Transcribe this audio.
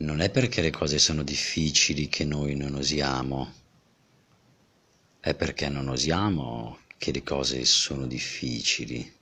Non è perché le cose sono difficili che noi non osiamo, è perché non osiamo che le cose sono difficili.